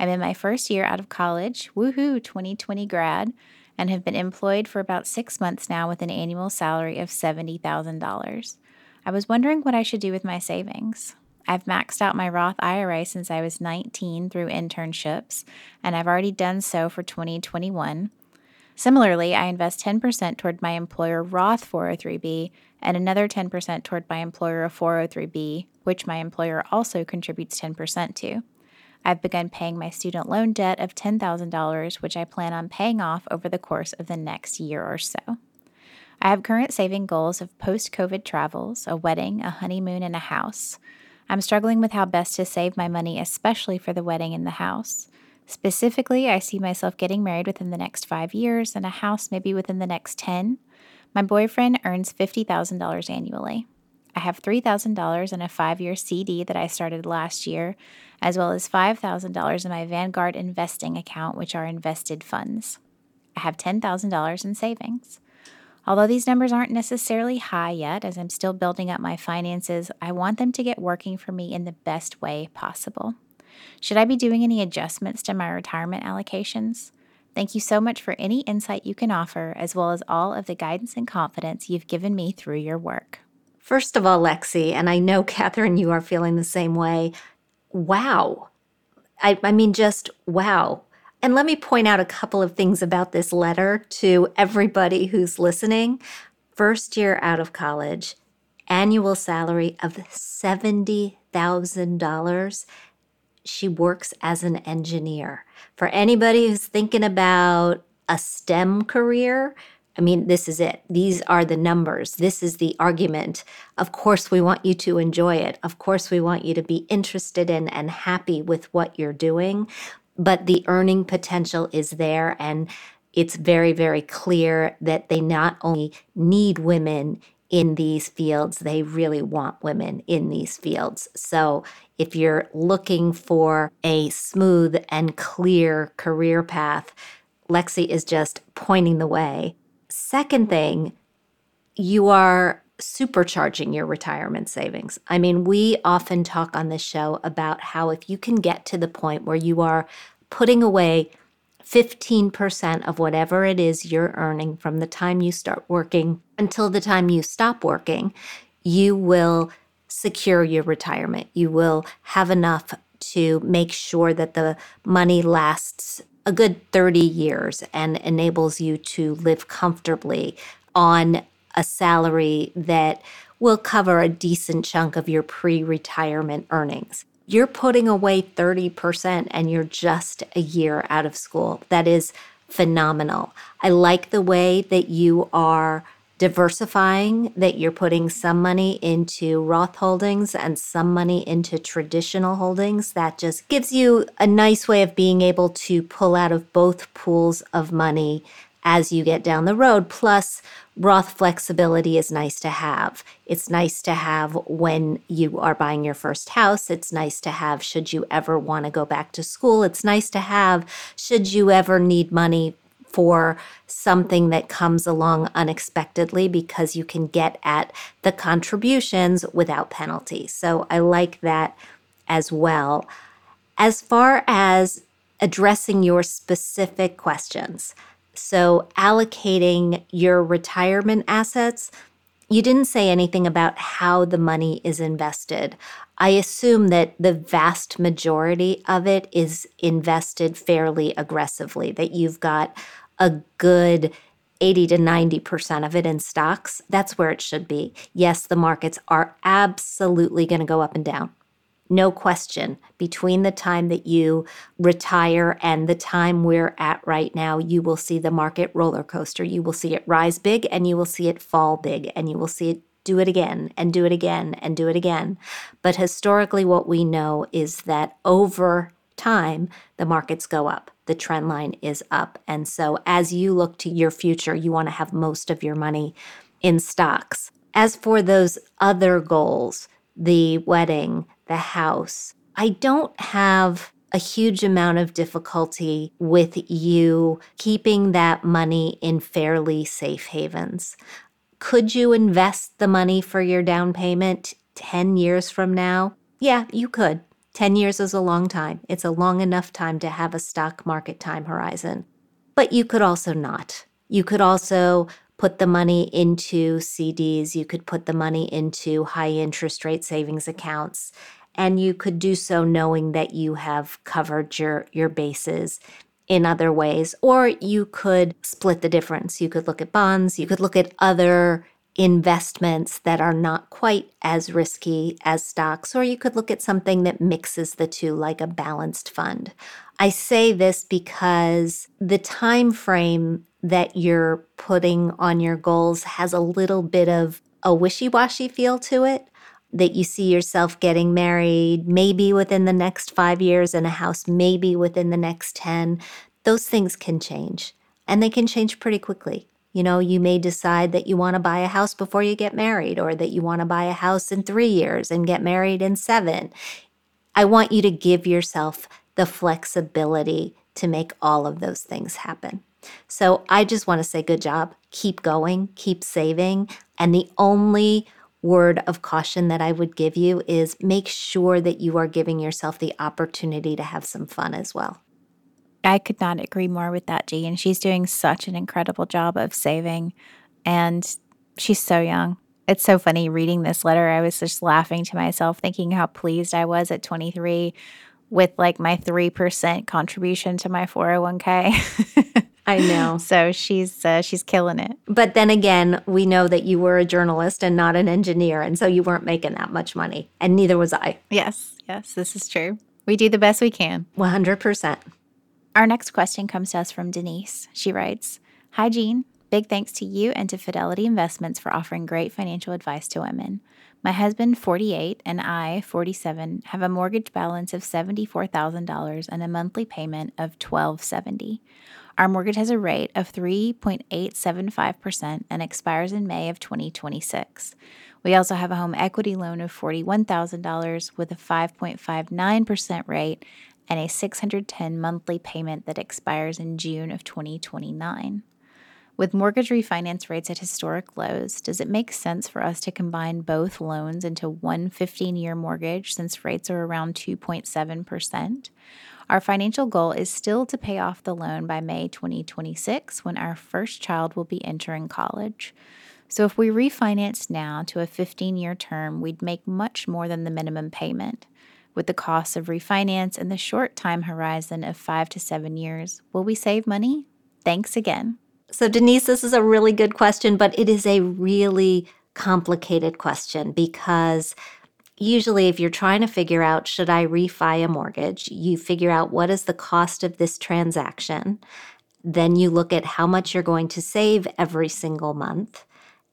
I'm in my first year out of college, woohoo, 2020 grad, and have been employed for about six months now with an annual salary of $70,000. I was wondering what I should do with my savings. I've maxed out my Roth IRA since I was 19 through internships, and I've already done so for 2021. Similarly, I invest 10% toward my employer Roth 403b and another 10% toward my employer 403b, which my employer also contributes 10% to. I've begun paying my student loan debt of $10,000, which I plan on paying off over the course of the next year or so. I have current saving goals of post COVID travels, a wedding, a honeymoon, and a house. I'm struggling with how best to save my money, especially for the wedding and the house. Specifically, I see myself getting married within the next five years and a house maybe within the next 10. My boyfriend earns $50,000 annually. I have $3,000 in a five year CD that I started last year, as well as $5,000 in my Vanguard investing account, which are invested funds. I have $10,000 in savings. Although these numbers aren't necessarily high yet, as I'm still building up my finances, I want them to get working for me in the best way possible. Should I be doing any adjustments to my retirement allocations? Thank you so much for any insight you can offer, as well as all of the guidance and confidence you've given me through your work. First of all, Lexi, and I know, Catherine, you are feeling the same way. Wow. I, I mean, just wow. And let me point out a couple of things about this letter to everybody who's listening. First year out of college, annual salary of $70,000 she works as an engineer. For anybody who's thinking about a STEM career, I mean, this is it. These are the numbers. This is the argument. Of course, we want you to enjoy it. Of course, we want you to be interested in and happy with what you're doing. But the earning potential is there. And it's very, very clear that they not only need women in these fields, they really want women in these fields. So if you're looking for a smooth and clear career path, Lexi is just pointing the way. Second thing, you are supercharging your retirement savings. I mean, we often talk on this show about how if you can get to the point where you are putting away 15% of whatever it is you're earning from the time you start working until the time you stop working, you will secure your retirement. You will have enough to make sure that the money lasts a good 30 years and enables you to live comfortably on a salary that will cover a decent chunk of your pre retirement earnings you're putting away 30% and you're just a year out of school. That is phenomenal. I like the way that you are diversifying, that you're putting some money into Roth holdings and some money into traditional holdings. That just gives you a nice way of being able to pull out of both pools of money as you get down the road. Plus, Roth flexibility is nice to have. It's nice to have when you are buying your first house. It's nice to have should you ever want to go back to school. It's nice to have should you ever need money for something that comes along unexpectedly because you can get at the contributions without penalty. So I like that as well. As far as addressing your specific questions, so, allocating your retirement assets, you didn't say anything about how the money is invested. I assume that the vast majority of it is invested fairly aggressively, that you've got a good 80 to 90% of it in stocks. That's where it should be. Yes, the markets are absolutely going to go up and down no question, between the time that you retire and the time we're at right now, you will see the market roller coaster. You will see it rise big and you will see it fall big and you will see it do it again and do it again and do it again. But historically, what we know is that over time, the markets go up. The trend line is up. And so as you look to your future, you want to have most of your money in stocks. As for those other goals, the wedding, the house. I don't have a huge amount of difficulty with you keeping that money in fairly safe havens. Could you invest the money for your down payment 10 years from now? Yeah, you could. 10 years is a long time. It's a long enough time to have a stock market time horizon. But you could also not. You could also put the money into CDs, you could put the money into high interest rate savings accounts and you could do so knowing that you have covered your your bases in other ways or you could split the difference. You could look at bonds you could look at other investments that are not quite as risky as stocks or you could look at something that mixes the two like a balanced fund. I say this because the time frame that you're putting on your goals has a little bit of a wishy-washy feel to it that you see yourself getting married maybe within the next five years in a house, maybe within the next 10, those things can change and they can change pretty quickly. You know, you may decide that you want to buy a house before you get married or that you want to buy a house in three years and get married in seven. I want you to give yourself the flexibility to make all of those things happen. So I just want to say good job. Keep going, keep saving. And the only word of caution that I would give you is make sure that you are giving yourself the opportunity to have some fun as well. I could not agree more with that, G. And she's doing such an incredible job of saving. And she's so young. It's so funny reading this letter. I was just laughing to myself, thinking how pleased I was at 23 with like my 3% contribution to my 401k. (laughs) I know. So she's uh, she's killing it. But then again, we know that you were a journalist and not an engineer, and so you weren't making that much money, and neither was I. Yes, yes, this is true. We do the best we can. One hundred percent. Our next question comes to us from Denise. She writes, "Hi, Jean. Big thanks to you and to Fidelity Investments for offering great financial advice to women. My husband, 48, and I, 47, have a mortgage balance of $74,000 and a monthly payment of $1270. Our mortgage has a rate of 3.875% and expires in May of 2026. We also have a home equity loan of $41,000 with a 5.59% rate and a 610 monthly payment that expires in June of 2029. With mortgage refinance rates at historic lows, does it make sense for us to combine both loans into one 15 year mortgage since rates are around 2.7%? Our financial goal is still to pay off the loan by May 2026 when our first child will be entering college. So, if we refinance now to a 15 year term, we'd make much more than the minimum payment. With the cost of refinance and the short time horizon of five to seven years, will we save money? Thanks again. So, Denise, this is a really good question, but it is a really complicated question because usually if you're trying to figure out should I refi a mortgage, you figure out what is the cost of this transaction. Then you look at how much you're going to save every single month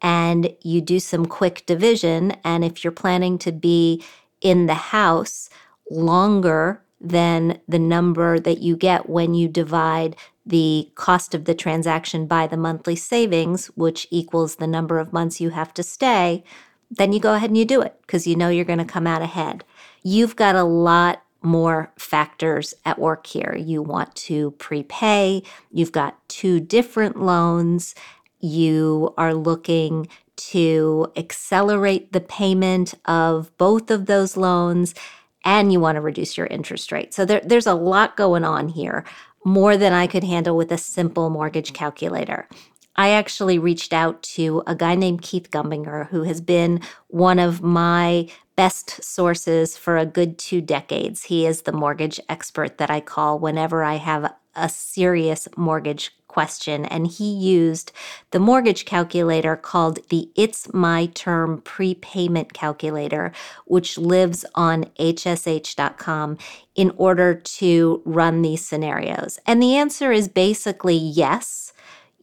and you do some quick division. And if you're planning to be in the house longer than the number that you get when you divide the cost of the transaction by the monthly savings, which equals the number of months you have to stay, then you go ahead and you do it because you know you're going to come out ahead. You've got a lot more factors at work here. You want to prepay, you've got two different loans, you are looking to accelerate the payment of both of those loans and you want to reduce your interest rate. So there, there's a lot going on here, more than I could handle with a simple mortgage calculator. I actually reached out to a guy named Keith Gumbinger, who has been one of my best sources for a good two decades. He is the mortgage expert that I call whenever I have a serious mortgage question, and he used the mortgage calculator called the It's My Term Prepayment Calculator, which lives on HSH.com in order to run these scenarios. And the answer is basically yes,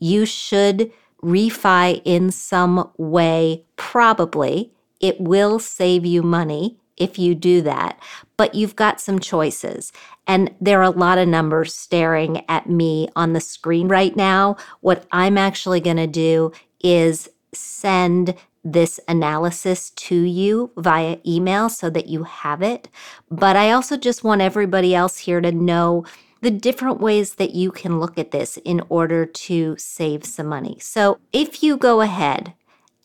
you should refi in some way, probably. It will save you money if you do that, but you've got some choices. And there are a lot of numbers staring at me on the screen right now. What I'm actually going to do is send this analysis to you via email so that you have it. But I also just want everybody else here to know the different ways that you can look at this in order to save some money. So if you go ahead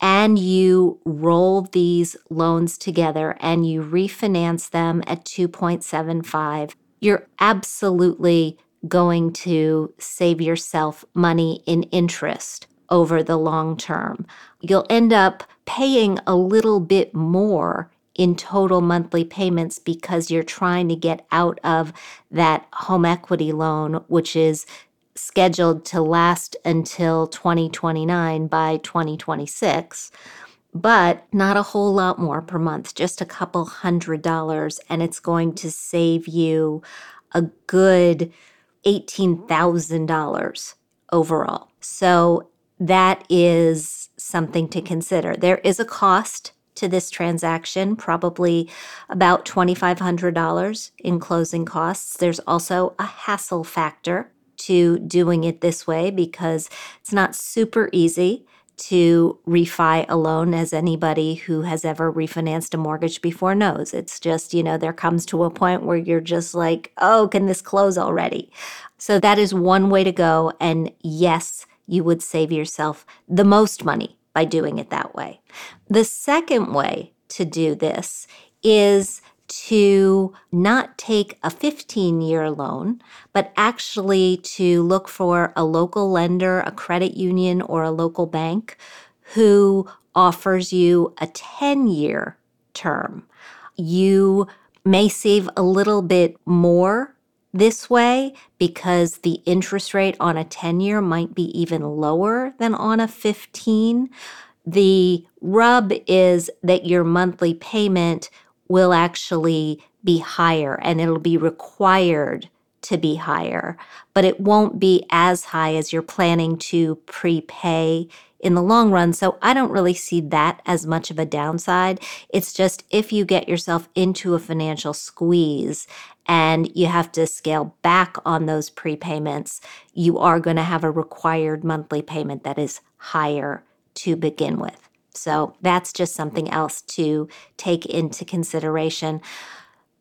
and you roll these loans together and you refinance them at 2.75, you're absolutely going to save yourself money in interest over the long term. You'll end up paying a little bit more in total monthly payments because you're trying to get out of that home equity loan, which is scheduled to last until 2029 by 2026 but not a whole lot more per month, just a couple hundred dollars. And it's going to save you a good $18,000 overall. So that is something to consider. There is a cost to this transaction, probably about $2,500 in closing costs. There's also a hassle factor to doing it this way because it's not super easy to refi a loan, as anybody who has ever refinanced a mortgage before knows. It's just, you know, there comes to a point where you're just like, oh, can this close already? So that is one way to go. And yes, you would save yourself the most money by doing it that way. The second way to do this is to not take a 15 year loan, but actually to look for a local lender, a credit union, or a local bank who offers you a 10 year term. You may save a little bit more this way because the interest rate on a 10 year might be even lower than on a 15. The rub is that your monthly payment will actually be higher and it'll be required to be higher, but it won't be as high as you're planning to prepay in the long run. So I don't really see that as much of a downside. It's just if you get yourself into a financial squeeze and you have to scale back on those prepayments, you are going to have a required monthly payment that is higher to begin with. So that's just something else to take into consideration.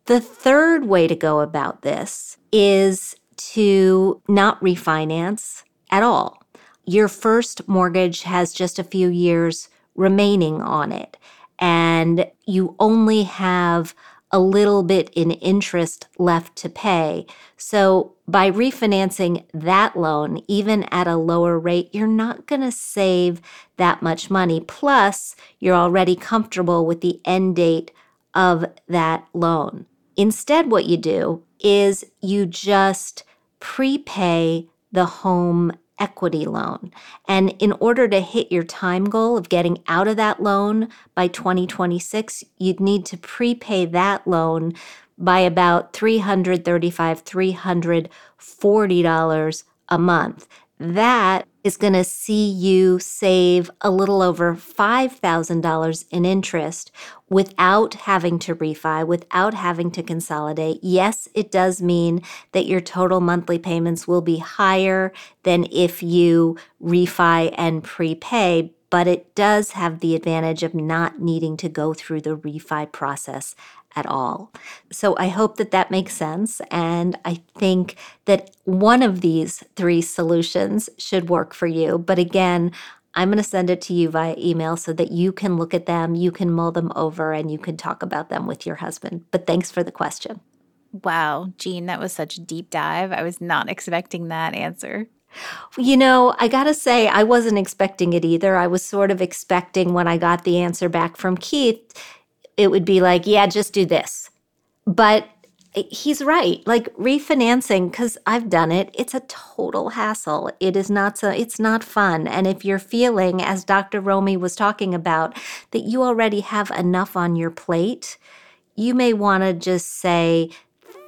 The third way to go about this is to not refinance at all. Your first mortgage has just a few years remaining on it, and you only have a little bit in interest left to pay. So, by refinancing that loan, even at a lower rate, you're not going to save that much money. Plus, you're already comfortable with the end date of that loan. Instead, what you do is you just prepay the home equity loan. And in order to hit your time goal of getting out of that loan by 2026, you'd need to prepay that loan by about 335, $340 a month. That is going to see you save a little over $5,000 in interest without having to refi, without having to consolidate. Yes, it does mean that your total monthly payments will be higher than if you refi and prepay, but it does have the advantage of not needing to go through the refi process at all. So I hope that that makes sense. And I think that one of these three solutions should work for you. But again, I'm going to send it to you via email so that you can look at them, you can mull them over, and you can talk about them with your husband. But thanks for the question. Wow, Jean, that was such a deep dive. I was not expecting that answer. You know, I got to say, I wasn't expecting it either. I was sort of expecting when I got the answer back from Keith it would be like, yeah, just do this. But he's right. Like refinancing, because I've done it, it's a total hassle. It is not so, it's not fun. And if you're feeling, as Dr. Romie was talking about, that you already have enough on your plate, you may want to just say,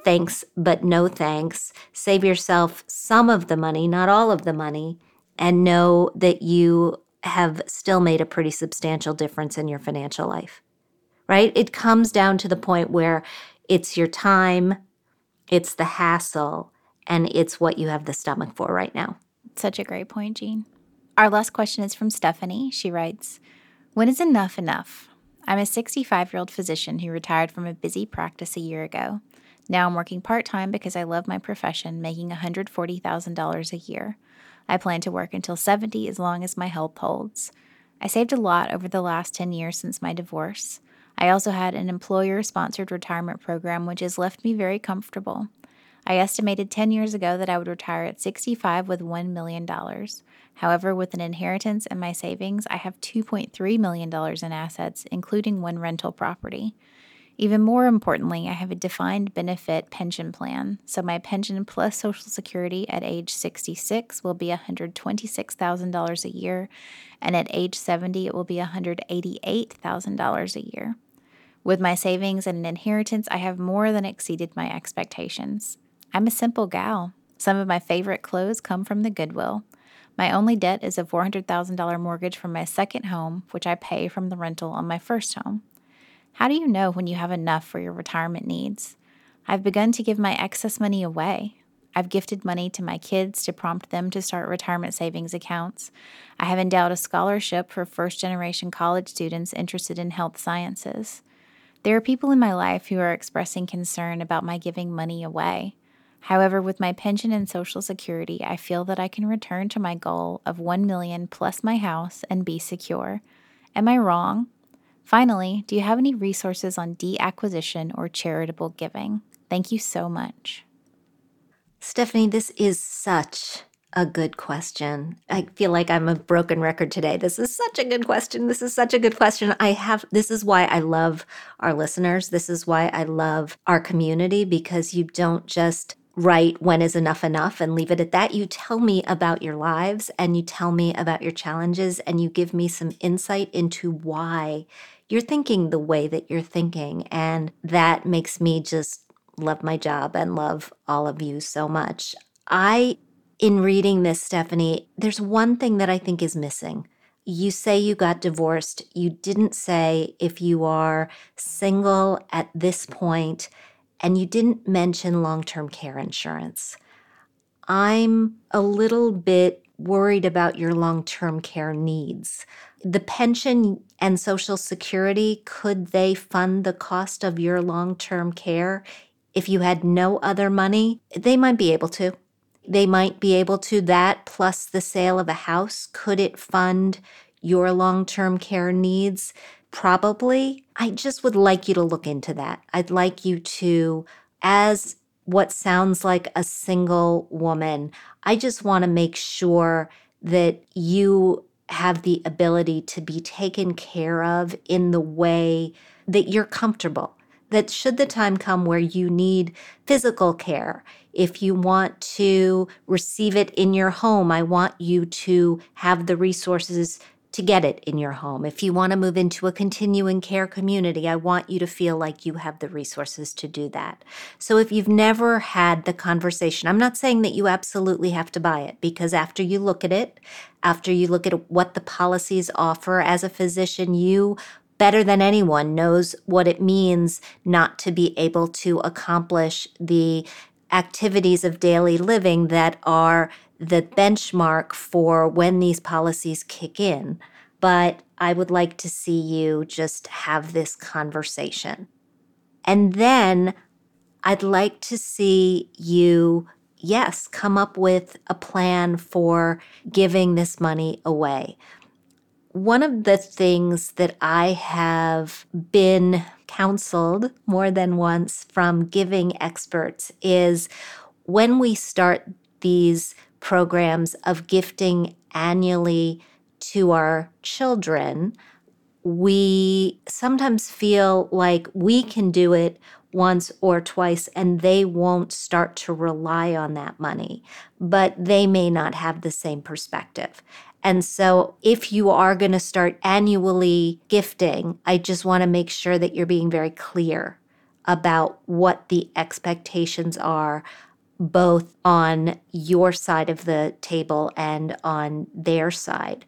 thanks, but no thanks. Save yourself some of the money, not all of the money, and know that you have still made a pretty substantial difference in your financial life right? It comes down to the point where it's your time, it's the hassle, and it's what you have the stomach for right now. Such a great point, Jean. Our last question is from Stephanie. She writes When is enough enough? I'm a 65 year old physician who retired from a busy practice a year ago. Now I'm working part time because I love my profession, making $140,000 a year. I plan to work until 70 as long as my health holds. I saved a lot over the last 10 years since my divorce. I also had an employer sponsored retirement program, which has left me very comfortable. I estimated 10 years ago that I would retire at 65 with $1 million. However, with an inheritance and my savings, I have $2.3 million in assets, including one rental property. Even more importantly, I have a defined benefit pension plan, so my pension plus Social Security at age 66 will be $126,000 a year, and at age 70, it will be $188,000 a year. With my savings and an inheritance, I have more than exceeded my expectations. I'm a simple gal. Some of my favorite clothes come from the Goodwill. My only debt is a $400,000 mortgage for my second home, which I pay from the rental on my first home. How do you know when you have enough for your retirement needs? I've begun to give my excess money away. I've gifted money to my kids to prompt them to start retirement savings accounts. I have endowed a scholarship for first generation college students interested in health sciences. There are people in my life who are expressing concern about my giving money away. However, with my pension and social security, I feel that I can return to my goal of 1 million plus my house and be secure. Am I wrong? Finally, do you have any resources on deacquisition or charitable giving? Thank you so much. Stephanie, this is such a good question. I feel like I'm a broken record today. This is such a good question. This is such a good question. I have, this is why I love our listeners. This is why I love our community because you don't just write when is enough enough and leave it at that. You tell me about your lives and you tell me about your challenges and you give me some insight into why you're thinking the way that you're thinking. And that makes me just love my job and love all of you so much. I in reading this, Stephanie, there's one thing that I think is missing. you say you got divorced. You didn't say if you are single at this point, and you didn't mention long term care insurance. I'm a little bit worried about your long term care needs. The pension and Social Security, could they fund the cost of your long term care? If you had no other money, they might be able to. They might be able to. That plus the sale of a house, could it fund your long term care needs? Probably. I just would like you to look into that. I'd like you to, as what sounds like a single woman, I just want to make sure that you have the ability to be taken care of in the way that you're comfortable. That should the time come where you need physical care, if you want to receive it in your home, I want you to have the resources to get it in your home. If you want to move into a continuing care community, I want you to feel like you have the resources to do that. So if you've never had the conversation, I'm not saying that you absolutely have to buy it because after you look at it, after you look at what the policies offer as a physician, you better than anyone knows what it means not to be able to accomplish the activities of daily living that are the benchmark for when these policies kick in. But I would like to see you just have this conversation. And then I'd like to see you, yes, come up with a plan for giving this money away. One of the things that I have been counseled more than once from giving experts is when we start these programs of gifting annually to our children, we sometimes feel like we can do it once or twice and they won't start to rely on that money, but they may not have the same perspective. And so, if you are going to start annually gifting, I just want to make sure that you're being very clear about what the expectations are, both on your side of the table and on their side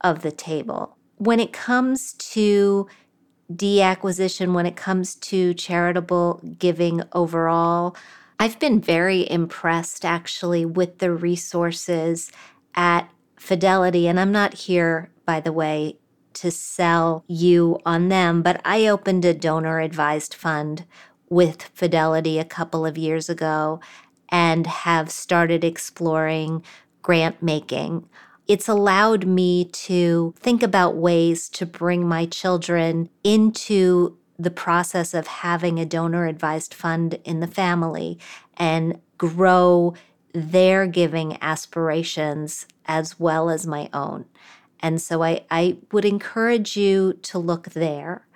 of the table. When it comes to deacquisition, when it comes to charitable giving overall, I've been very impressed actually with the resources at Fidelity, and I'm not here, by the way, to sell you on them, but I opened a donor advised fund with Fidelity a couple of years ago and have started exploring grant making. It's allowed me to think about ways to bring my children into the process of having a donor advised fund in the family and grow their giving aspirations as well as my own. And so I, I would encourage you to look there.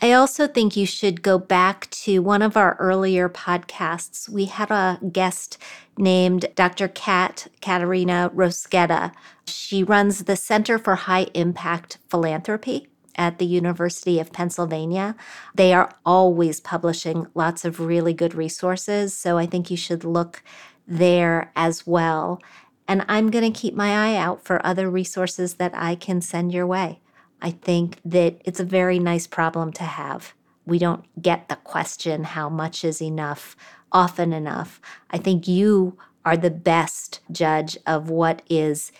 I also think you should go back to one of our earlier podcasts. We had a guest named Dr. Kat Katherina Rosqueta. She runs the Center for High Impact Philanthropy at the University of Pennsylvania. They are always publishing lots of really good resources, so I think you should look there as well. And I'm going to keep my eye out for other resources that I can send your way. I think that it's a very nice problem to have. We don't get the question, how much is enough, often enough. I think you are the best judge of what is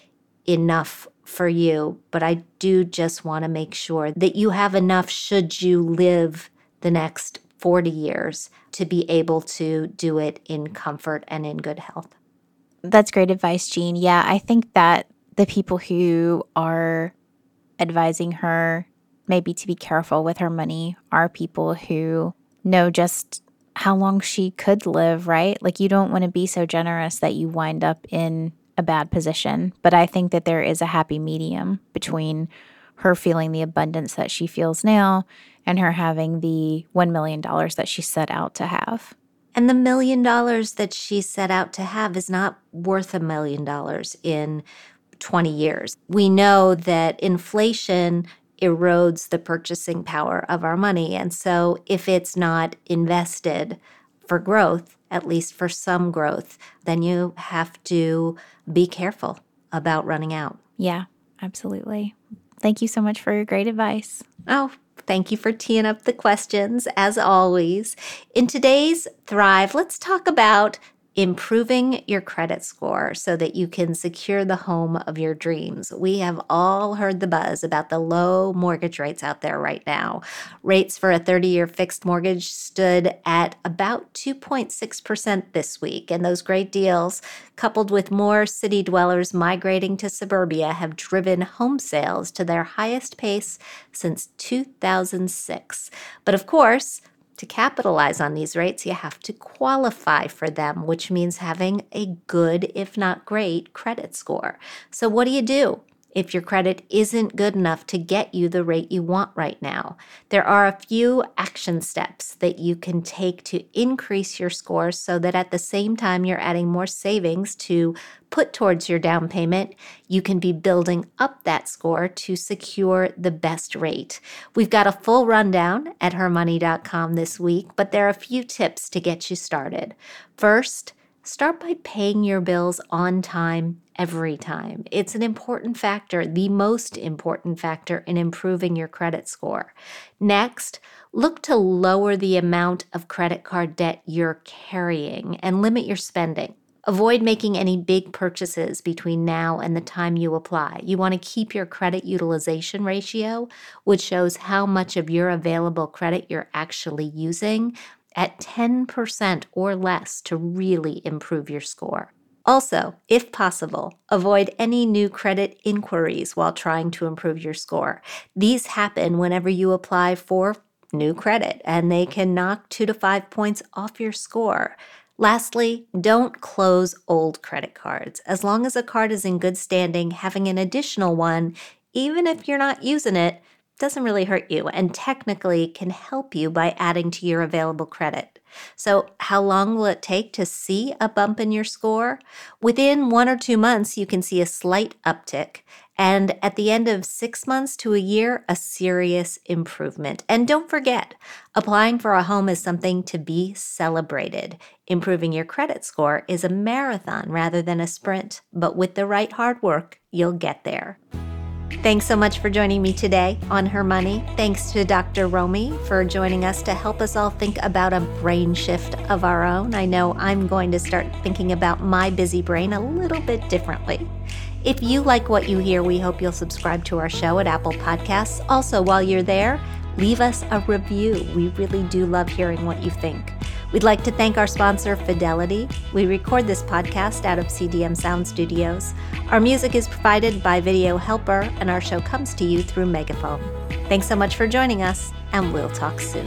enough for you, but I do just want to make sure that you have enough should you live the next 40 years to be able to do it in comfort and in good health. That's great advice, Jean. Yeah, I think that the people who are advising her maybe to be careful with her money are people who know just how long she could live, right? Like, you don't want to be so generous that you wind up in a bad position. But I think that there is a happy medium between her feeling the abundance that she feels now and her having the $1 million that she set out to have. And the million dollars that she set out to have is not worth a million dollars in 20 years. We know that inflation erodes the purchasing power of our money. And so if it's not invested for growth, at least for some growth, then you have to be careful about running out. Yeah, absolutely. Thank you so much for your great advice. Oh, thank you for teeing up the questions, as always. In today's Thrive, let's talk about improving your credit score so that you can secure the home of your dreams. We have all heard the buzz about the low mortgage rates out there right now. Rates for a 30 year fixed mortgage stood at about 2.6% this week, and those great deals, coupled with more city dwellers migrating to suburbia, have driven home sales to their highest pace since 2006. But of course, to capitalize on these rates, you have to qualify for them, which means having a good, if not great, credit score. So, what do you do? If your credit isn't good enough to get you the rate you want right now. There are a few action steps that you can take to increase your score so that at the same time you're adding more savings to put towards your down payment, you can be building up that score to secure the best rate. We've got a full rundown at hermoney.com this week, but there are a few tips to get you started. First, start by paying your bills on time every time. It's an important factor, the most important factor in improving your credit score. Next, look to lower the amount of credit card debt you're carrying and limit your spending. Avoid making any big purchases between now and the time you apply. You want to keep your credit utilization ratio, which shows how much of your available credit you're actually using, at 10% or less to really improve your score. Also, if possible, avoid any new credit inquiries while trying to improve your score. These happen whenever you apply for new credit, and they can knock two to five points off your score. Lastly, don't close old credit cards. As long as a card is in good standing, having an additional one, even if you're not using it, doesn't really hurt you and technically can help you by adding to your available credit. So, how long will it take to see a bump in your score? Within one or two months, you can see a slight uptick. And at the end of six months to a year, a serious improvement. And don't forget, applying for a home is something to be celebrated. Improving your credit score is a marathon rather than a sprint, but with the right hard work, you'll get there. Thanks so much for joining me today on Her Money. Thanks to Dr. Romie for joining us to help us all think about a brain shift of our own. I know I'm going to start thinking about my busy brain a little bit differently. If you like what you hear, we hope you'll subscribe to our show at Apple Podcasts. Also, while you're there, leave us a review. We really do love hearing what you think. We'd like to thank our sponsor, Fidelity. We record this podcast out of CDM Sound Studios. Our music is provided by Video Helper, and our show comes to you through Megaphone. Thanks so much for joining us, and we'll talk soon.